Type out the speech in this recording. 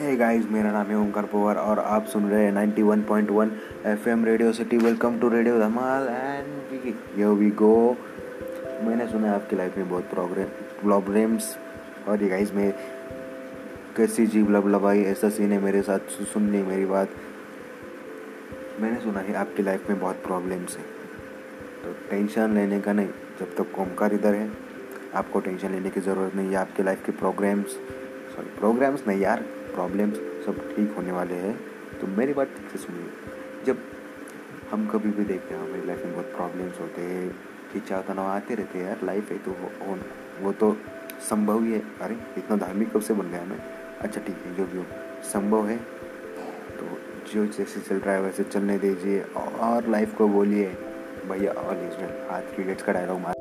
Hey guys मेरा नाम है ओंकार पवार और आप सुन रहे हैं 91.1 FM Radio City welcome to Radio Dhamaal and yo we go मैंने सुना है आपकी लाइफ में बहुत प्रॉब्लम्स और ये गाइस मैं कैसी जीव लब लबलबाई ऐसा सीन है मेरे साथ, सुननी मेरी बात। मैंने सुना है आपकी लाइफ में बहुत प्रॉब्लम्स है। तो टेंशन लेने का नहीं, जब तक तो ओमकार इधर है, आपको टेंशन लेने की ज़रूरत नहीं है, आपकी लाइफ के प्रोग्राम्स सॉरी प्रोग्राम्स नहीं यार। प्रॉब्लम्स सब ठीक होने वाले हैं तो मेरी बात ठीक से सुनिए। जब हम कभी भी देखते हैं हमारी लाइफ में बहुत प्रॉब्लम्स होते हैं इच्छा तनाव आते रहते हैं यार लाइफ है तो वो, वो तो संभव ही है। अरे इतना धार्मिक कब से बन गया मैं? अच्छा ठीक है जो भी हो संभव है। तो जो जैसे चल रहा है वैसे चलने दीजिए और लाइफ को बोलिए भैया ऑल इज़ वेल हाथ क्रिकेट्स का डायलॉग मार